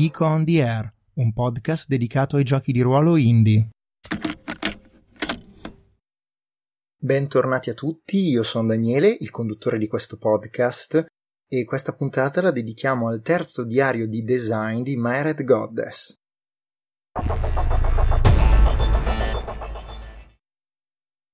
Geek on the Air, un podcast dedicato ai giochi di ruolo indie. Bentornati a tutti, io sono Daniele, il conduttore di questo podcast, e questa puntata la dedichiamo al terzo diario di design di Myred Goddess.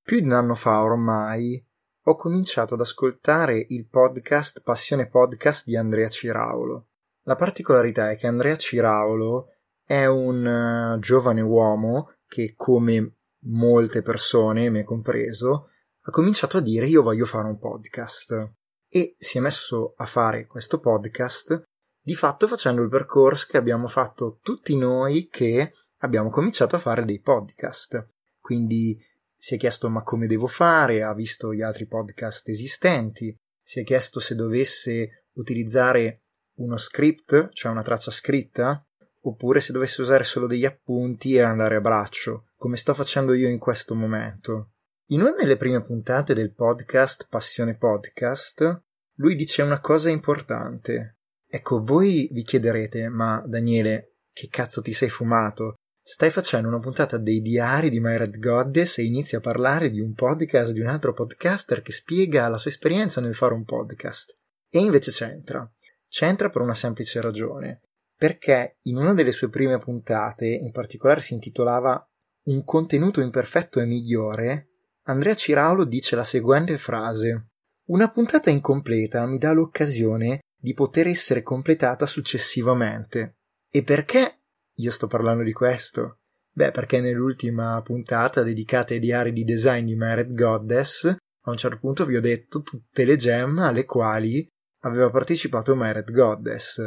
Più di un anno fa ormai ho cominciato ad ascoltare il podcast Passione Podcast di Andrea Ciraulo. La particolarità è che Andrea Ciraulo è un uh, giovane uomo che, come molte persone, me compreso, ha cominciato a dire io voglio fare un podcast e si è messo a fare questo podcast di fatto facendo il percorso che abbiamo fatto tutti noi che abbiamo cominciato a fare dei podcast. Quindi si è chiesto ma come devo fare, ha visto gli altri podcast esistenti, si è chiesto se dovesse utilizzare uno script, cioè una traccia scritta, oppure se dovesse usare solo degli appunti e andare a braccio, come sto facendo io in questo momento. In una delle prime puntate del podcast Passione Podcast, lui dice una cosa importante. Ecco, voi vi chiederete, ma Daniele, che cazzo ti sei fumato? Stai facendo una puntata dei diari di My Red Goddess e inizi a parlare di un podcast di un altro podcaster che spiega la sua esperienza nel fare un podcast. E invece c'entra. C'entra per una semplice ragione. Perché in una delle sue prime puntate, in particolare si intitolava Un contenuto imperfetto è migliore, Andrea Ciraulo dice la seguente frase. Una puntata incompleta mi dà l'occasione di poter essere completata successivamente. E perché io sto parlando di questo? Beh, perché nell'ultima puntata dedicata ai diari di design di Mered Goddess, a un certo punto vi ho detto tutte le gem alle quali aveva partecipato Mered Goddess.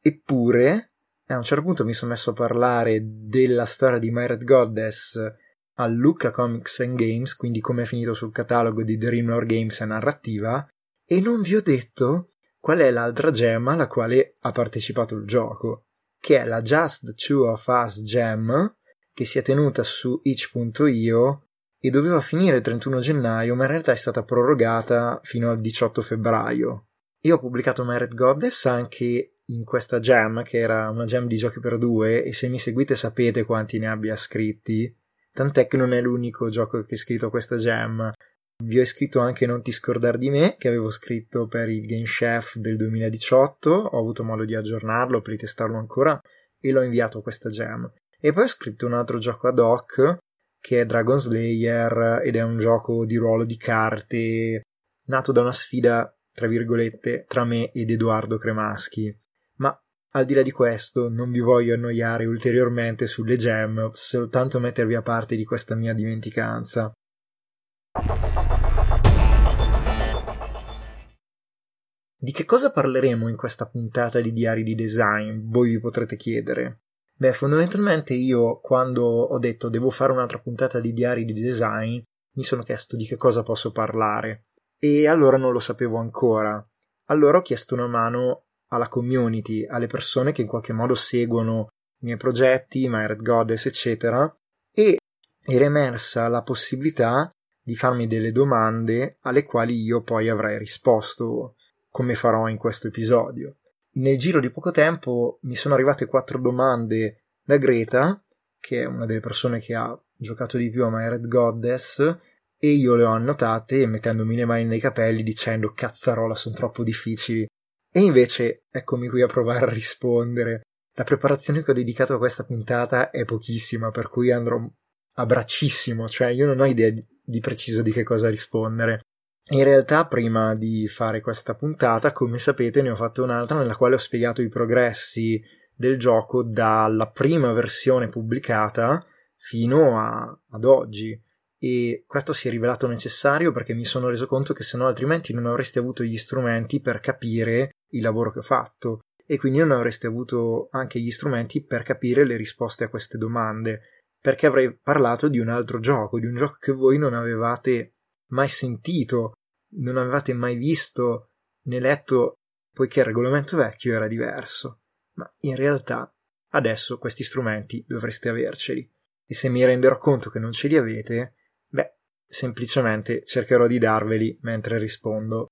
Eppure, a un certo punto mi sono messo a parlare della storia di Mered Goddess a Lucca Comics and Games, quindi come è finito sul catalogo di Dreamlore Games e narrativa, e non vi ho detto qual è l'altra gemma alla quale ha partecipato il gioco che è la Just Two of Us Jam, che si è tenuta su itch.io e doveva finire il 31 gennaio, ma in realtà è stata prorogata fino al 18 febbraio. Io ho pubblicato Merit Goddess anche in questa jam, che era una jam di giochi per due, e se mi seguite sapete quanti ne abbia scritti. Tant'è che non è l'unico gioco che ho scritto questa jam. Vi ho scritto anche Non ti scordar di me, che avevo scritto per il Game Chef del 2018, ho avuto modo di aggiornarlo per testarlo ancora e l'ho inviato a questa jam. E poi ho scritto un altro gioco ad hoc che è Dragon Slayer ed è un gioco di ruolo di carte nato da una sfida, tra virgolette, tra me ed Edoardo Cremaschi. Ma al di là di questo, non vi voglio annoiare ulteriormente sulle gem, soltanto mettervi a parte di questa mia dimenticanza. Di che cosa parleremo in questa puntata di Diari di Design? Voi vi potrete chiedere. Beh, fondamentalmente io quando ho detto devo fare un'altra puntata di Diari di Design, mi sono chiesto di che cosa posso parlare. E allora non lo sapevo ancora. Allora ho chiesto una mano alla community, alle persone che in qualche modo seguono i miei progetti, My Red Goddess, eccetera, e era emersa la possibilità di farmi delle domande alle quali io poi avrei risposto come farò in questo episodio. Nel giro di poco tempo mi sono arrivate quattro domande da Greta, che è una delle persone che ha giocato di più a My Red Goddess, e io le ho annotate mettendomi le mani nei capelli dicendo cazzarola sono troppo difficili. E invece eccomi qui a provare a rispondere. La preparazione che ho dedicato a questa puntata è pochissima, per cui andrò a braccissimo, cioè io non ho idea di preciso di che cosa rispondere. In realtà, prima di fare questa puntata, come sapete, ne ho fatto un'altra nella quale ho spiegato i progressi del gioco dalla prima versione pubblicata fino a, ad oggi. E questo si è rivelato necessario perché mi sono reso conto che se no altrimenti non avreste avuto gli strumenti per capire il lavoro che ho fatto e quindi non avreste avuto anche gli strumenti per capire le risposte a queste domande perché avrei parlato di un altro gioco, di un gioco che voi non avevate mai sentito, non avevate mai visto né letto, poiché il regolamento vecchio era diverso. Ma in realtà adesso questi strumenti dovreste averceli. E se mi renderò conto che non ce li avete, semplicemente cercherò di darveli mentre rispondo.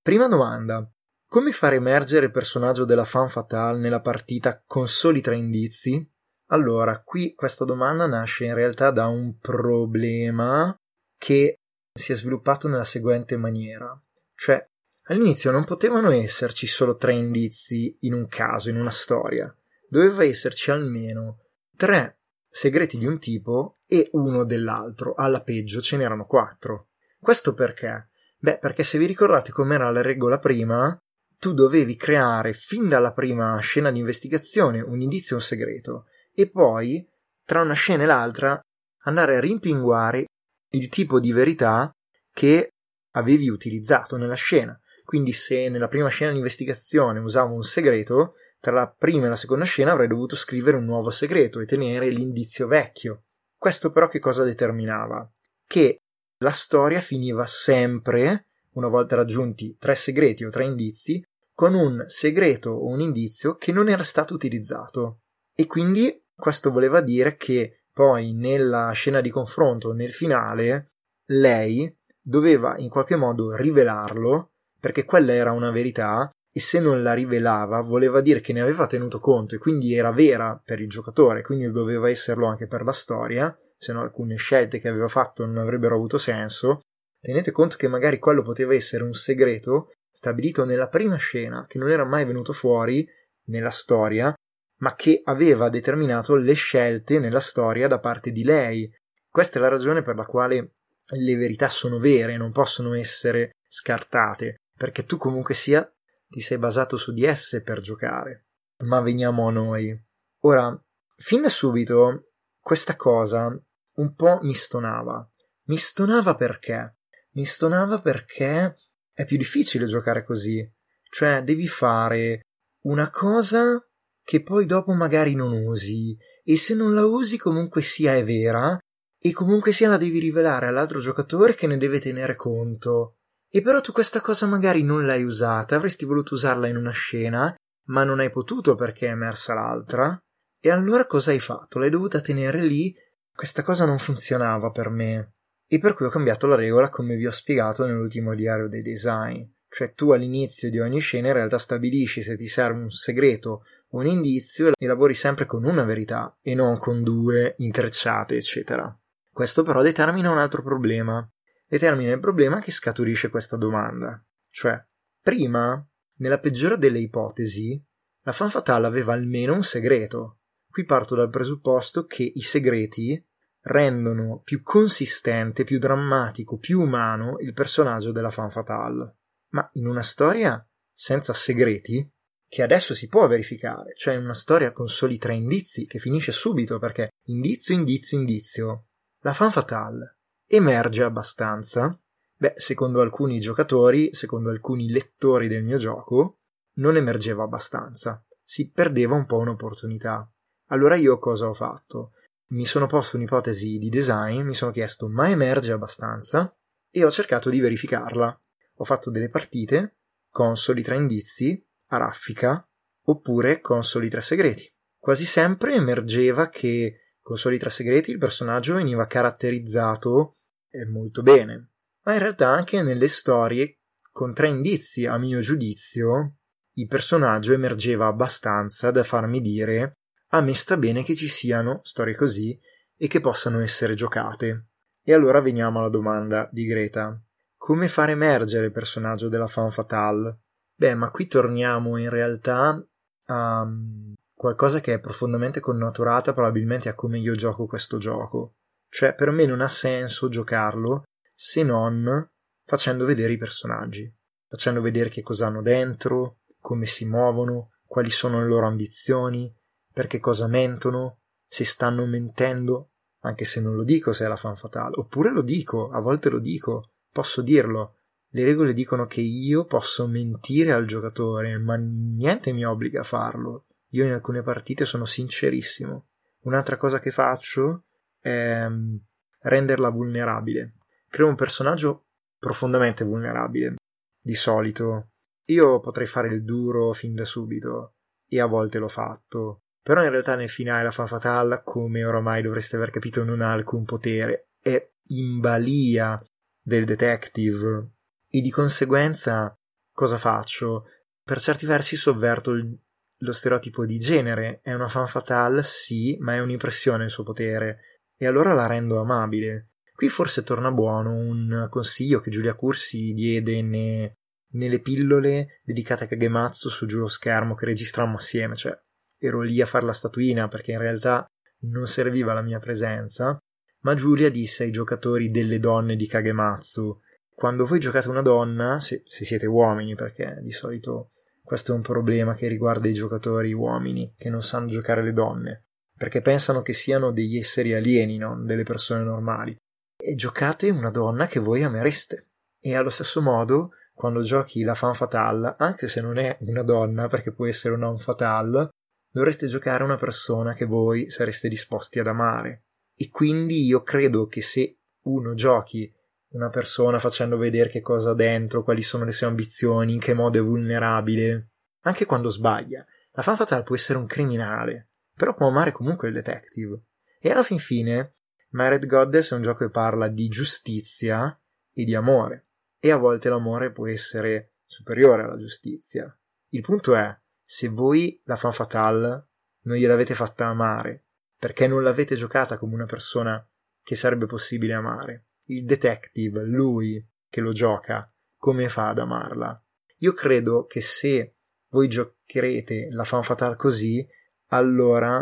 Prima domanda. Come far emergere il personaggio della fan fatale nella partita con soli tre indizi? Allora, qui questa domanda nasce in realtà da un problema che si è sviluppato nella seguente maniera. Cioè, all'inizio non potevano esserci solo tre indizi in un caso, in una storia. Doveva esserci almeno tre segreti di un tipo e uno dell'altro. Alla peggio ce n'erano quattro. Questo perché? Beh, perché se vi ricordate com'era la regola prima, tu dovevi creare fin dalla prima scena di investigazione un indizio e un segreto e poi, tra una scena e l'altra, andare a rimpinguare il tipo di verità che avevi utilizzato nella scena. Quindi se nella prima scena di investigazione usavo un segreto, tra la prima e la seconda scena avrei dovuto scrivere un nuovo segreto e tenere l'indizio vecchio. Questo però che cosa determinava? Che la storia finiva sempre, una volta raggiunti tre segreti o tre indizi, con un segreto o un indizio che non era stato utilizzato. E quindi questo voleva dire che poi nella scena di confronto, nel finale, lei doveva in qualche modo rivelarlo, perché quella era una verità, e se non la rivelava voleva dire che ne aveva tenuto conto e quindi era vera per il giocatore, quindi doveva esserlo anche per la storia, se no alcune scelte che aveva fatto non avrebbero avuto senso. Tenete conto che magari quello poteva essere un segreto stabilito nella prima scena, che non era mai venuto fuori nella storia, ma che aveva determinato le scelte nella storia da parte di lei. Questa è la ragione per la quale le verità sono vere, non possono essere scartate, perché tu comunque sia ti sei basato su di esse per giocare. Ma veniamo a noi. Ora, fin da subito questa cosa un po' mi stonava. Mi stonava perché? Mi stonava perché è più difficile giocare così. Cioè, devi fare una cosa che poi dopo magari non usi, e se non la usi comunque sia è vera, e comunque sia la devi rivelare all'altro giocatore che ne deve tenere conto. E però tu questa cosa magari non l'hai usata, avresti voluto usarla in una scena, ma non hai potuto perché è emersa l'altra. E allora cosa hai fatto? L'hai dovuta tenere lì? Questa cosa non funzionava per me. E per cui ho cambiato la regola come vi ho spiegato nell'ultimo diario dei design. Cioè tu all'inizio di ogni scena in realtà stabilisci se ti serve un segreto o un indizio e lavori sempre con una verità e non con due intrecciate, eccetera. Questo però determina un altro problema. Determina il problema che scaturisce questa domanda. Cioè, prima, nella peggiore delle ipotesi, la fan fatale aveva almeno un segreto. Qui parto dal presupposto che i segreti rendono più consistente, più drammatico, più umano il personaggio della fan fatale. Ma in una storia senza segreti, che adesso si può verificare, cioè una storia con soli tre indizi che finisce subito perché indizio, indizio, indizio, la fan fatale emerge abbastanza. Beh, secondo alcuni giocatori, secondo alcuni lettori del mio gioco, non emergeva abbastanza. Si perdeva un po' un'opportunità. Allora io cosa ho fatto? Mi sono posto un'ipotesi di design, mi sono chiesto ma emerge abbastanza e ho cercato di verificarla ho fatto delle partite con soli tre indizi a raffica oppure con soli tre segreti. Quasi sempre emergeva che con soli tre segreti il personaggio veniva caratterizzato eh, molto bene, ma in realtà anche nelle storie con tre indizi, a mio giudizio, il personaggio emergeva abbastanza da farmi dire a me sta bene che ci siano storie così e che possano essere giocate. E allora veniamo alla domanda di Greta. Come far emergere il personaggio della fan fatale? Beh, ma qui torniamo in realtà a um, qualcosa che è profondamente connaturata probabilmente a come io gioco questo gioco. Cioè, per me non ha senso giocarlo se non facendo vedere i personaggi, facendo vedere che cosa hanno dentro, come si muovono, quali sono le loro ambizioni, perché cosa mentono, se stanno mentendo, anche se non lo dico se è la fan fatale, oppure lo dico, a volte lo dico, posso dirlo. Le regole dicono che io posso mentire al giocatore, ma niente mi obbliga a farlo. Io in alcune partite sono sincerissimo. Un'altra cosa che faccio è mm, renderla vulnerabile. Creo un personaggio profondamente vulnerabile. Di solito. Io potrei fare il duro fin da subito, e a volte l'ho fatto. Però in realtà nel finale la fan fatale, come oramai dovreste aver capito, non ha alcun potere. È in balia del detective e di conseguenza cosa faccio? Per certi versi sovverto il, lo stereotipo di genere. È una fan fatale, sì, ma è un'impressione il suo potere. E allora la rendo amabile. Qui forse torna buono un consiglio che Giulia Cursi diede ne, nelle pillole dedicate a Kagematsu su giù lo schermo che registrammo assieme, cioè ero lì a fare la statuina perché in realtà non serviva la mia presenza, ma Giulia disse ai giocatori delle donne di Kagematsu quando voi giocate una donna, se, se siete uomini, perché di solito questo è un problema che riguarda i giocatori uomini che non sanno giocare le donne, perché pensano che siano degli esseri alieni, non delle persone normali e giocate una donna che voi amereste. E allo stesso modo, quando giochi la fan fatale, anche se non è una donna, perché può essere una non fatale, dovreste giocare una persona che voi sareste disposti ad amare. E quindi io credo che se uno giochi una persona facendo vedere che cosa ha dentro, quali sono le sue ambizioni, in che modo è vulnerabile, anche quando sbaglia, la fan fatale può essere un criminale, però può amare comunque il detective. E alla fin fine Married Goddess è un gioco che parla di giustizia e di amore, e a volte l'amore può essere superiore alla giustizia. Il punto è, se voi la fan fatale non gliel'avete fatta amare, perché non l'avete giocata come una persona che sarebbe possibile amare, il detective, lui che lo gioca, come fa ad amarla? Io credo che se voi giocherete la fan fatale così, allora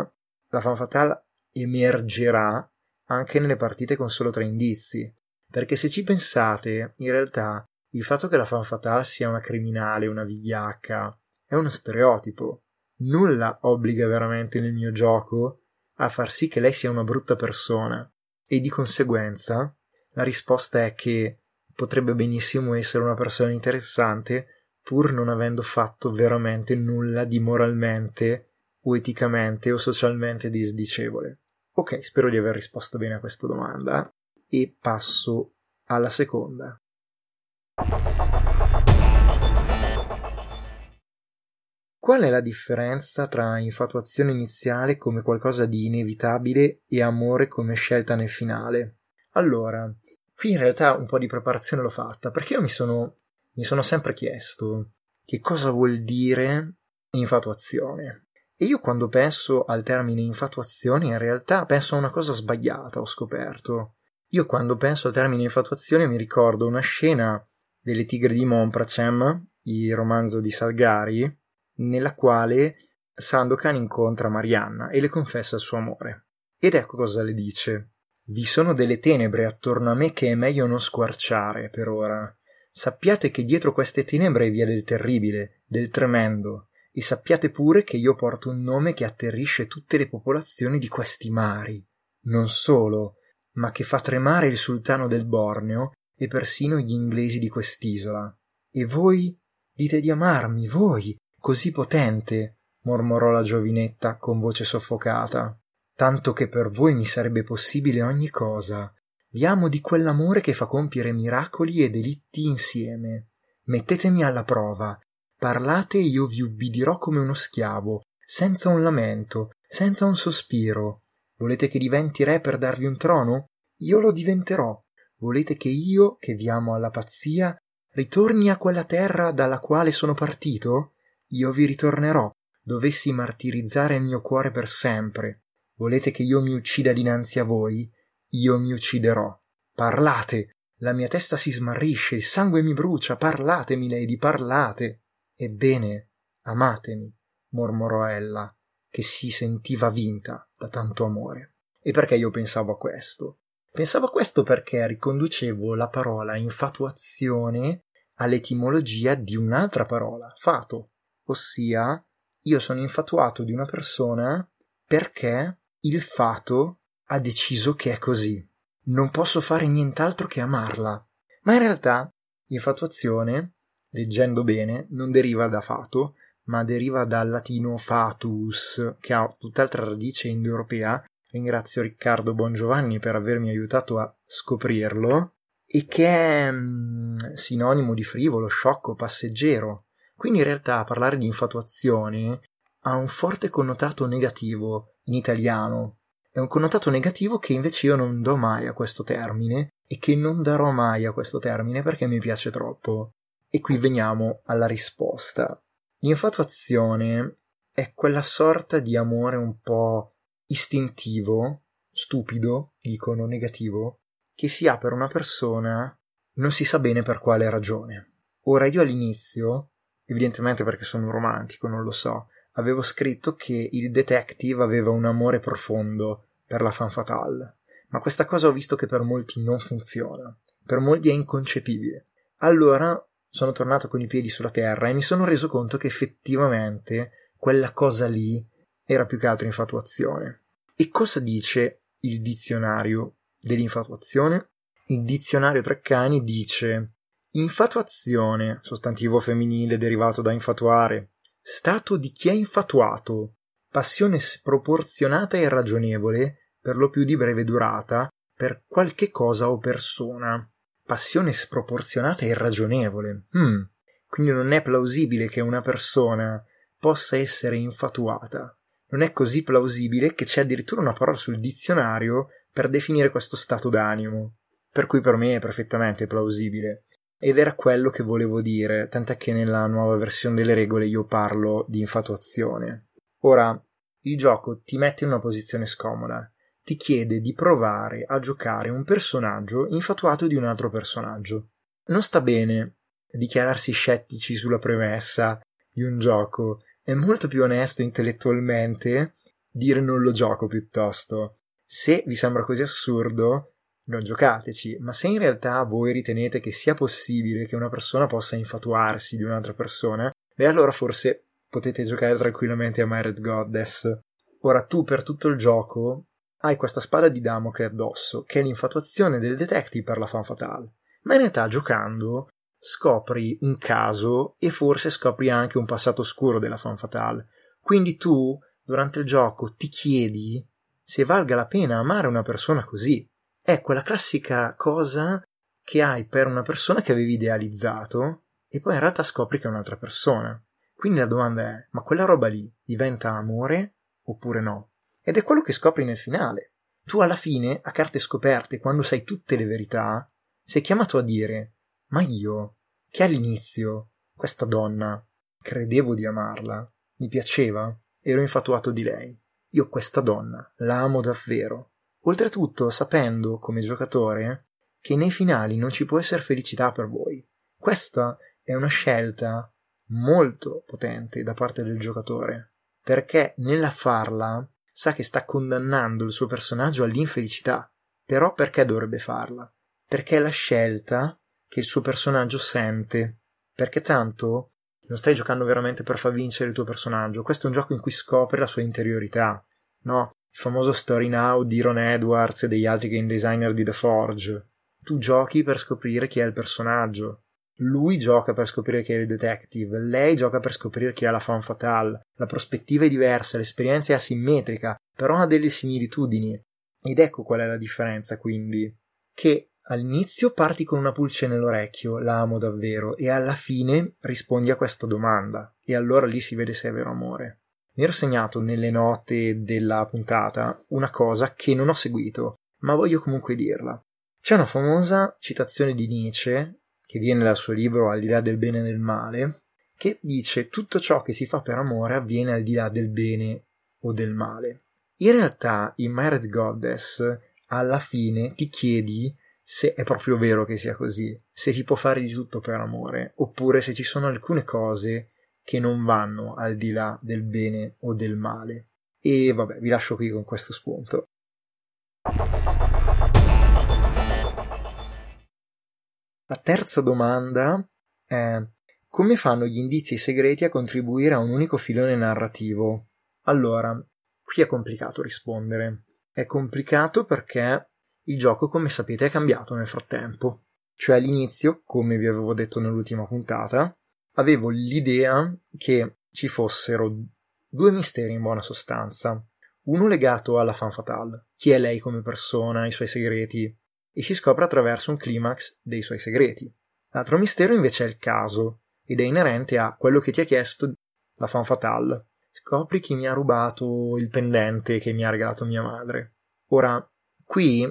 la fan fatale emergerà anche nelle partite con solo tre indizi. Perché se ci pensate, in realtà il fatto che la fan fatale sia una criminale, una vigliacca, è uno stereotipo. Nulla obbliga veramente nel mio gioco a far sì che lei sia una brutta persona. E di conseguenza la risposta è che potrebbe benissimo essere una persona interessante pur non avendo fatto veramente nulla di moralmente o eticamente o socialmente disdicevole. Ok, spero di aver risposto bene a questa domanda e passo alla seconda. Qual è la differenza tra infatuazione iniziale come qualcosa di inevitabile e amore come scelta nel finale? Allora, qui in realtà un po' di preparazione l'ho fatta perché io mi sono, mi sono sempre chiesto che cosa vuol dire infatuazione. E io quando penso al termine infatuazione, in realtà penso a una cosa sbagliata, ho scoperto. Io quando penso al termine infatuazione mi ricordo una scena delle Tigre di Monpracem, il romanzo di Salgari, nella quale Sandokan incontra Marianna e le confessa il suo amore. Ed ecco cosa le dice. Vi sono delle tenebre attorno a me che è meglio non squarciare per ora. Sappiate che dietro queste tenebre vi è del terribile, del tremendo, e sappiate pure che io porto un nome che atterrisce tutte le popolazioni di questi mari. Non solo, ma che fa tremare il sultano del Borneo e persino gli inglesi di quest'isola. E voi dite di amarmi, voi, così potente, mormorò la giovinetta con voce soffocata. Tanto che per voi mi sarebbe possibile ogni cosa. Vi amo di quell'amore che fa compiere miracoli e delitti insieme. Mettetemi alla prova Parlate e io vi ubbidirò come uno schiavo, senza un lamento, senza un sospiro. Volete che diventi re per darvi un trono? Io lo diventerò. Volete che io, che vi amo alla pazzia, ritorni a quella terra dalla quale sono partito? Io vi ritornerò, dovessi martirizzare il mio cuore per sempre. Volete che io mi uccida dinanzi a voi? Io mi ucciderò. Parlate! La mia testa si smarrisce, il sangue mi brucia, parlatemi, Lady, parlate. Ebbene, amatemi, mormorò ella, che si sentiva vinta da tanto amore. E perché io pensavo a questo? Pensavo a questo perché riconducevo la parola infatuazione all'etimologia di un'altra parola, fato, ossia io sono infatuato di una persona perché il fato ha deciso che è così. Non posso fare nient'altro che amarla. Ma in realtà infatuazione leggendo bene, non deriva da fato, ma deriva dal latino fatus, che ha tutt'altra radice indoeuropea. Ringrazio Riccardo Bongiovanni per avermi aiutato a scoprirlo, e che è mm, sinonimo di frivolo, sciocco, passeggero. Quindi in realtà parlare di infatuazione ha un forte connotato negativo in italiano. È un connotato negativo che invece io non do mai a questo termine e che non darò mai a questo termine perché mi piace troppo E qui veniamo alla risposta. L'infatuazione è quella sorta di amore un po' istintivo, stupido, dicono negativo, che si ha per una persona non si sa bene per quale ragione. Ora io all'inizio, evidentemente perché sono un romantico, non lo so, avevo scritto che il detective aveva un amore profondo per la fan fatale, ma questa cosa ho visto che per molti non funziona, per molti è inconcepibile. Allora sono tornato con i piedi sulla terra e mi sono reso conto che effettivamente quella cosa lì era più che altro infatuazione. E cosa dice il dizionario dell'infatuazione? Il dizionario Treccani dice infatuazione, sostantivo femminile derivato da infatuare, stato di chi è infatuato, passione sproporzionata e irragionevole, per lo più di breve durata, per qualche cosa o persona. Passione sproporzionata e irragionevole. Hmm. Quindi non è plausibile che una persona possa essere infatuata. Non è così plausibile che c'è addirittura una parola sul dizionario per definire questo stato d'animo. Per cui per me è perfettamente plausibile. Ed era quello che volevo dire, tant'è che nella nuova versione delle regole io parlo di infatuazione. Ora, il gioco ti mette in una posizione scomoda, ti chiede di provare a giocare un personaggio infatuato di un altro personaggio. Non sta bene dichiararsi scettici sulla premessa di un gioco, è molto più onesto intellettualmente dire non lo gioco piuttosto. Se vi sembra così assurdo, non giocateci, ma se in realtà voi ritenete che sia possibile che una persona possa infatuarsi di un'altra persona, beh allora forse potete giocare tranquillamente a My Goddess. Ora tu per tutto il gioco hai questa spada di Damocle addosso, che è l'infatuazione del detective per la fan fatale. Ma in realtà giocando scopri un caso e forse scopri anche un passato oscuro della fan fatale. Quindi tu, durante il gioco, ti chiedi se valga la pena amare una persona così. È quella classica cosa che hai per una persona che avevi idealizzato e poi in realtà scopri che è un'altra persona. Quindi la domanda è: ma quella roba lì diventa amore oppure no? Ed è quello che scopri nel finale. Tu alla fine, a carte scoperte, quando sai tutte le verità, sei chiamato a dire: Ma io, che all'inizio, questa donna, credevo di amarla, mi piaceva, ero infatuato di lei. Io questa donna la amo davvero Oltretutto sapendo, come giocatore, che nei finali non ci può essere felicità per voi. Questa è una scelta molto potente da parte del giocatore, perché nella farla sa che sta condannando il suo personaggio all'infelicità. Però perché dovrebbe farla? Perché è la scelta che il suo personaggio sente. Perché tanto non stai giocando veramente per far vincere il tuo personaggio. Questo è un gioco in cui scopri la sua interiorità. No, il famoso story now di Ron Edwards e degli altri game designer di The Forge. Tu giochi per scoprire chi è il personaggio. Lui gioca per scoprire chi è il detective, lei gioca per scoprire chi è la fan fatale. La prospettiva è diversa, l'esperienza è asimmetrica, però ha delle similitudini. Ed ecco qual è la differenza, quindi. Che all'inizio parti con una pulce nell'orecchio, la amo davvero, e alla fine rispondi a questa domanda. E allora lì si vede se è vero amore mi ero segnato nelle note della puntata una cosa che non ho seguito, ma voglio comunque dirla. C'è una famosa citazione di Nietzsche, che viene dal suo libro Al di là del bene e del male, che dice tutto ciò che si fa per amore avviene al di là del bene o del male. In realtà, in Married Goddess, alla fine ti chiedi se è proprio vero che sia così, se si può fare di tutto per amore, oppure se ci sono alcune cose che non vanno al di là del bene o del male. E vabbè, vi lascio qui con questo spunto. La terza domanda è come fanno gli indizi segreti a contribuire a un unico filone narrativo? Allora, qui è complicato rispondere. È complicato perché il gioco, come sapete, è cambiato nel frattempo. Cioè all'inizio, come vi avevo detto nell'ultima puntata, avevo l'idea che ci fossero due misteri in buona sostanza. Uno legato alla fan fatale, chi è lei come persona, i suoi segreti, e si scopre attraverso un climax dei suoi segreti. L'altro mistero invece è il caso, ed è inerente a quello che ti ha chiesto la fan fatale. Scopri chi mi ha rubato il pendente che mi ha regalato mia madre. Ora, qui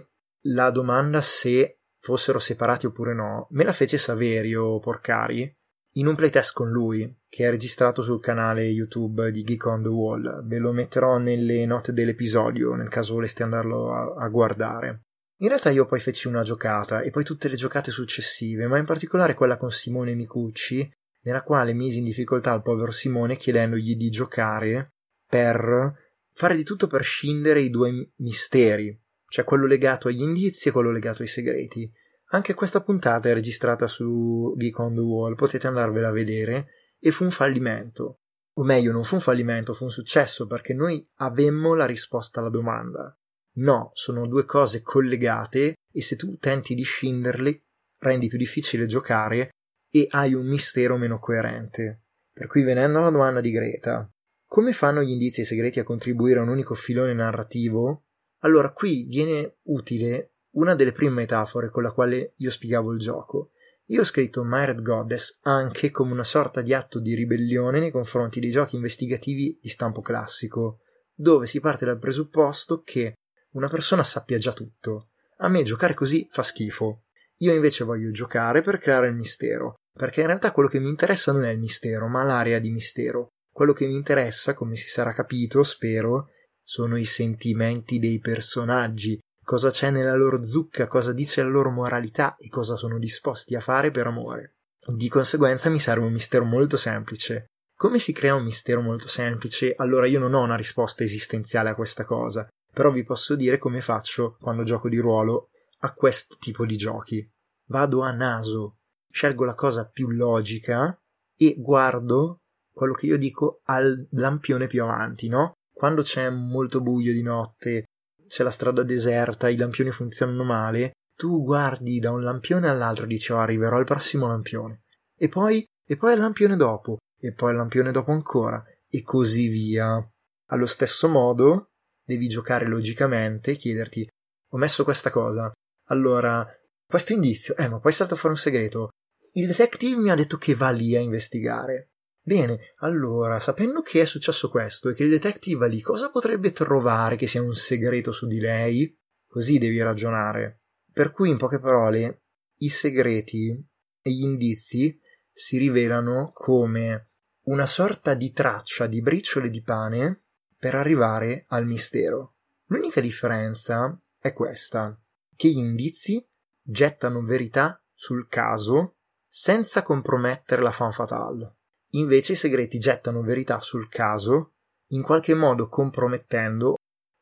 la domanda se fossero separati oppure no me la fece Saverio Porcari in un playtest con lui, che è registrato sul canale YouTube di Geek on the Wall. Ve lo metterò nelle note dell'episodio, nel caso voleste andarlo a, a guardare. In realtà io poi feci una giocata e poi tutte le giocate successive, ma in particolare quella con Simone Micucci, nella quale misi in difficoltà il povero Simone chiedendogli di giocare per fare di tutto per scindere i due misteri, cioè quello legato agli indizi e quello legato ai segreti. Anche questa puntata è registrata su Geek on the Wall, potete andarvela a vedere, e fu un fallimento. O meglio, non fu un fallimento, fu un successo perché noi avemmo la risposta alla domanda. No, sono due cose collegate e se tu tenti di scinderle rendi più difficile giocare e hai un mistero meno coerente. Per cui venendo alla domanda di Greta, come fanno gli indizi e i segreti a contribuire a un unico filone narrativo? Allora qui viene utile una delle prime metafore con la quale io spiegavo il gioco. Io ho scritto Myred Goddess anche come una sorta di atto di ribellione nei confronti dei giochi investigativi di stampo classico, dove si parte dal presupposto che una persona sappia già tutto. A me giocare così fa schifo. Io invece voglio giocare per creare il mistero, perché in realtà quello che mi interessa non è il mistero, ma l'area di mistero. Quello che mi interessa, come si sarà capito, spero, sono i sentimenti dei personaggi, cosa c'è nella loro zucca, cosa dice la loro moralità e cosa sono disposti a fare per amore. Di conseguenza mi serve un mistero molto semplice. Come si crea un mistero molto semplice? Allora io non ho una risposta esistenziale a questa cosa però vi posso dire come faccio quando gioco di ruolo a questo tipo di giochi. Vado a naso, scelgo la cosa più logica e guardo quello che io dico al lampione più avanti, no? Quando c'è molto buio di notte, c'è la strada deserta, i lampioni funzionano male, tu guardi da un lampione all'altro e dici oh, arriverò al prossimo lampione. E poi, e poi al lampione dopo, e poi al lampione dopo ancora, e così via. Allo stesso modo, devi giocare logicamente e chiederti ho messo questa cosa allora questo indizio eh ma poi è salta fuori un segreto il detective mi ha detto che va lì a investigare bene allora sapendo che è successo questo e che il detective lì cosa potrebbe trovare che sia un segreto su di lei così devi ragionare per cui in poche parole i segreti e gli indizi si rivelano come una sorta di traccia di briciole di pane per arrivare al mistero. L'unica differenza è questa, che gli indizi gettano verità sul caso senza compromettere la fan fatale. Invece i segreti gettano verità sul caso, in qualche modo compromettendo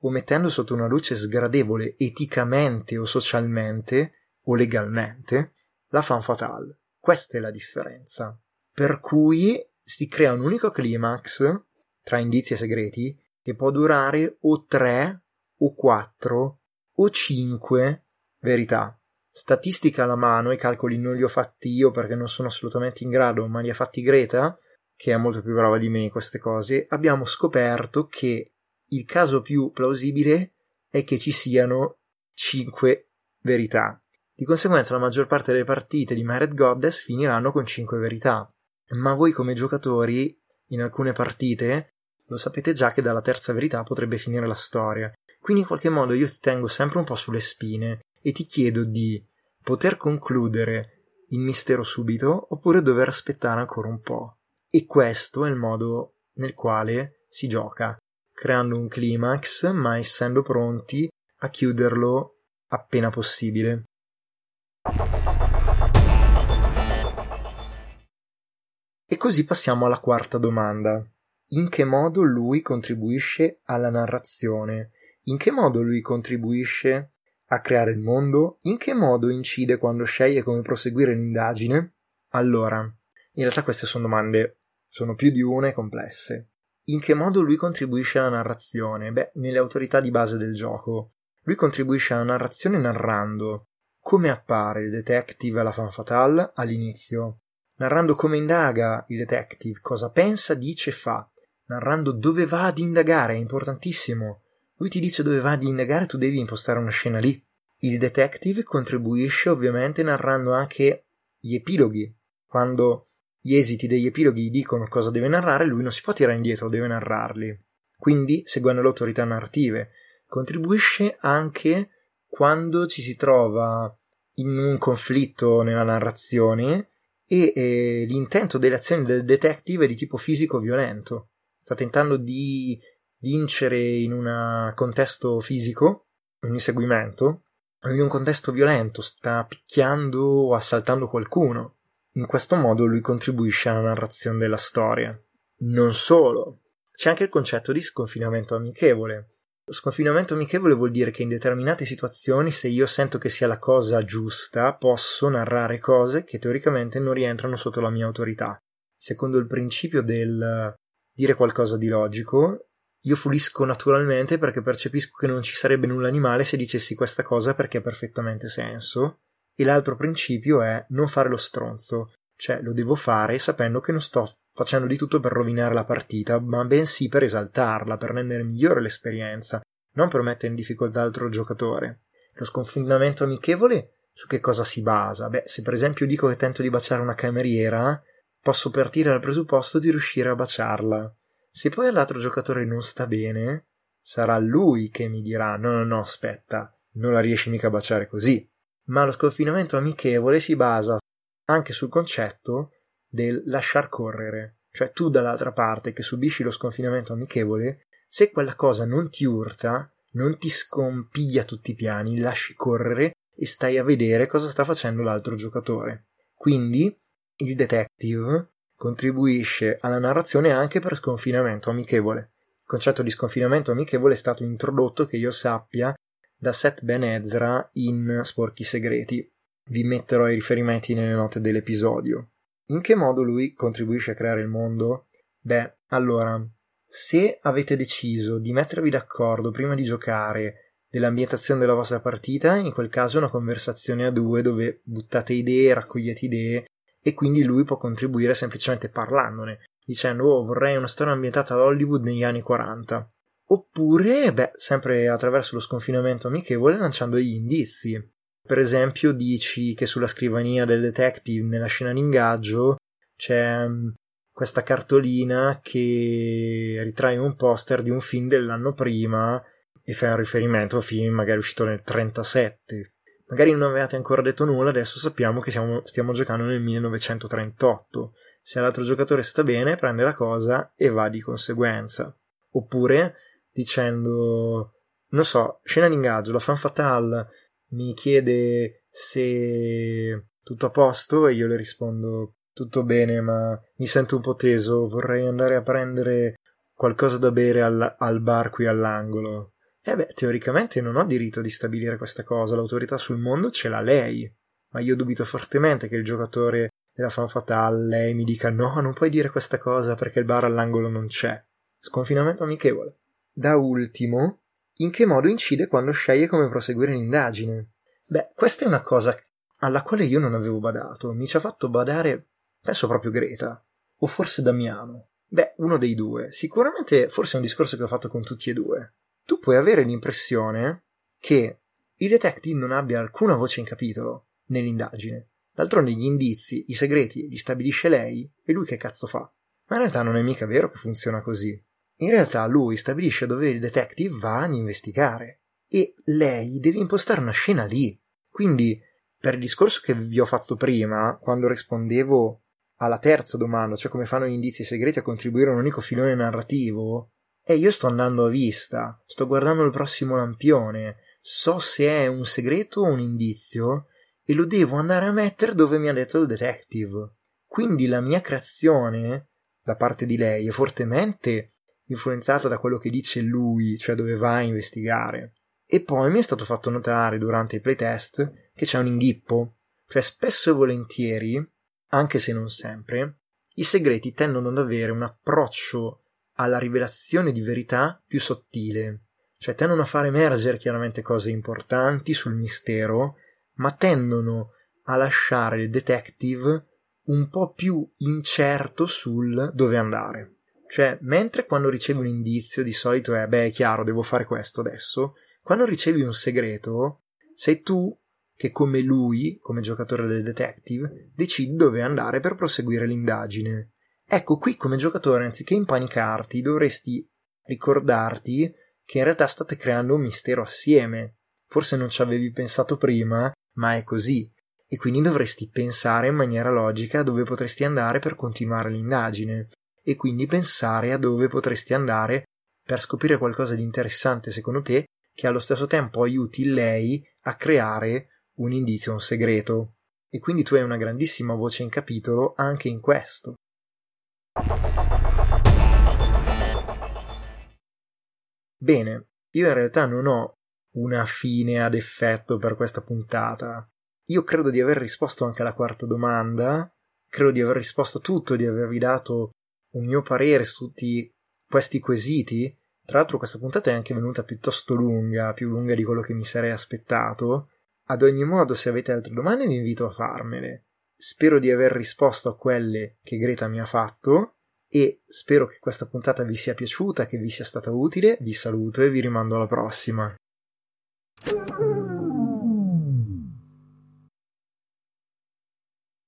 o mettendo sotto una luce sgradevole eticamente o socialmente o legalmente la fan fatale. Questa è la differenza. Per cui si crea un unico climax tra indizi e segreti che può durare o tre o quattro o cinque verità. Statistica alla mano, i calcoli non li ho fatti io perché non sono assolutamente in grado, ma li ha fatti Greta, che è molto più brava di me in queste cose, abbiamo scoperto che il caso più plausibile è che ci siano cinque verità. Di conseguenza la maggior parte delle partite di Married Goddess finiranno con cinque verità. Ma voi come giocatori, in alcune partite, lo sapete già che dalla terza verità potrebbe finire la storia. Quindi in qualche modo io ti tengo sempre un po' sulle spine e ti chiedo di poter concludere il mistero subito oppure dover aspettare ancora un po'. E questo è il modo nel quale si gioca, creando un climax ma essendo pronti a chiuderlo appena possibile. E così passiamo alla quarta domanda in che modo lui contribuisce alla narrazione, in che modo lui contribuisce a creare il mondo, in che modo incide quando sceglie come proseguire l'indagine. Allora, in realtà queste sono domande, sono più di una e complesse. In che modo lui contribuisce alla narrazione? Beh, nelle autorità di base del gioco. Lui contribuisce alla narrazione narrando come appare il detective alla fan fatale all'inizio, narrando come indaga il detective, cosa pensa, dice e fa, narrando dove va ad indagare, è importantissimo. Lui ti dice dove va ad indagare, tu devi impostare una scena lì. Il detective contribuisce ovviamente narrando anche gli epiloghi. Quando gli esiti degli epiloghi dicono cosa deve narrare, lui non si può tirare indietro, deve narrarli. Quindi, seguendo le autorità narrative, contribuisce anche quando ci si trova in un conflitto nella narrazione e eh, l'intento delle azioni del detective è di tipo fisico-violento. Sta tentando di vincere in un contesto fisico, un inseguimento, in un contesto violento, sta picchiando o assaltando qualcuno. In questo modo lui contribuisce alla narrazione della storia. Non solo, c'è anche il concetto di sconfinamento amichevole. Lo sconfinamento amichevole vuol dire che in determinate situazioni, se io sento che sia la cosa giusta, posso narrare cose che teoricamente non rientrano sotto la mia autorità. Secondo il principio del dire qualcosa di logico, io fulisco naturalmente perché percepisco che non ci sarebbe nulla di male se dicessi questa cosa perché ha perfettamente senso. E l'altro principio è non fare lo stronzo, cioè lo devo fare sapendo che non sto facendo di tutto per rovinare la partita, ma bensì per esaltarla, per rendere migliore l'esperienza, non per mettere in difficoltà l'altro giocatore. Lo sconfinamento amichevole su che cosa si basa? Beh, se per esempio dico che tento di baciare una cameriera, posso partire dal presupposto di riuscire a baciarla. Se poi all'altro giocatore non sta bene, sarà lui che mi dirà: no, no, no, aspetta, non la riesci mica a baciare così. Ma lo sconfinamento amichevole si basa anche sul concetto del lasciar correre, cioè tu dall'altra parte che subisci lo sconfinamento amichevole, se quella cosa non ti urta, non ti scompiglia tutti i piani, lasci correre e stai a vedere cosa sta facendo l'altro giocatore. Quindi il detective contribuisce alla narrazione anche per sconfinamento amichevole. Il concetto di sconfinamento amichevole è stato introdotto, che io sappia, da Seth Ben Ezra in Sporchi Segreti. Vi metterò i riferimenti nelle note dell'episodio. In che modo lui contribuisce a creare il mondo? Beh, allora, se avete deciso di mettervi d'accordo prima di giocare dell'ambientazione della vostra partita, in quel caso è una conversazione a due dove buttate idee, raccogliete idee e quindi lui può contribuire semplicemente parlandone, dicendo oh vorrei una storia ambientata ad Hollywood negli anni 40. Oppure, beh, sempre attraverso lo sconfinamento amichevole lanciando degli indizi. Per esempio, dici che sulla scrivania del detective nella scena d'ingaggio c'è mm, questa cartolina che ritrae un poster di un film dell'anno prima e fa un riferimento a un film magari uscito nel 37. Magari non avevate ancora detto nulla, adesso sappiamo che siamo, stiamo giocando nel 1938. Se l'altro giocatore sta bene, prende la cosa e va di conseguenza. Oppure dicendo, non so, scena d'ingaggio, la fan fatale mi chiede se tutto a posto e io le rispondo tutto bene, ma mi sento un po' teso, vorrei andare a prendere qualcosa da bere al, al bar qui all'angolo. Eh beh, teoricamente non ho diritto di stabilire questa cosa, l'autorità sul mondo ce l'ha lei, ma io dubito fortemente che il giocatore della fan fatale lei mi dica no, non puoi dire questa cosa perché il bar all'angolo non c'è. Sconfinamento amichevole. Da ultimo, in che modo incide quando sceglie come proseguire l'indagine. Beh, questa è una cosa alla quale io non avevo badato. Mi ci ha fatto badare, penso proprio Greta, o forse Damiano. Beh, uno dei due. Sicuramente, forse è un discorso che ho fatto con tutti e due. Tu puoi avere l'impressione che il detective non abbia alcuna voce in capitolo nell'indagine. D'altronde gli indizi, i segreti li stabilisce lei e lui che cazzo fa? Ma in realtà non è mica vero che funziona così. In realtà lui stabilisce dove il detective va ad investigare e lei deve impostare una scena lì. Quindi, per il discorso che vi ho fatto prima, quando rispondevo alla terza domanda, cioè come fanno gli indizi segreti a contribuire a un unico filone narrativo, e io sto andando a vista, sto guardando il prossimo lampione, so se è un segreto o un indizio e lo devo andare a mettere dove mi ha detto il detective. Quindi la mia creazione da parte di lei è fortemente influenzata da quello che dice lui, cioè dove va a investigare. E poi mi è stato fatto notare durante i playtest che c'è un inghippo, cioè spesso e volentieri, anche se non sempre, i segreti tendono ad avere un approccio alla rivelazione di verità più sottile, cioè tendono a far emergere chiaramente cose importanti sul mistero, ma tendono a lasciare il detective un po' più incerto sul dove andare. Cioè, mentre quando ricevi un indizio di solito è, beh, è chiaro, devo fare questo adesso, quando ricevi un segreto, sei tu che come lui, come giocatore del detective, decidi dove andare per proseguire l'indagine. Ecco, qui come giocatore, anziché impanicarti, dovresti ricordarti che in realtà state creando un mistero assieme. Forse non ci avevi pensato prima, ma è così. e quindi dovresti pensare in maniera logica dove potresti andare per continuare l'indagine e quindi pensare a dove potresti andare per scoprire qualcosa di interessante secondo te che allo stesso tempo aiuti lei a creare un indizio, un segreto. E quindi tu hai una grandissima voce in capitolo anche in questo. Bene, io in realtà non ho una fine ad effetto per questa puntata. Io credo di aver risposto anche alla quarta domanda, credo di aver risposto a tutto, di avervi dato un mio parere su tutti questi quesiti. Tra l'altro questa puntata è anche venuta piuttosto lunga, più lunga di quello che mi sarei aspettato. Ad ogni modo, se avete altre domande vi invito a farmele. Spero di aver risposto a quelle che Greta mi ha fatto e spero che questa puntata vi sia piaciuta, che vi sia stata utile. Vi saluto e vi rimando alla prossima.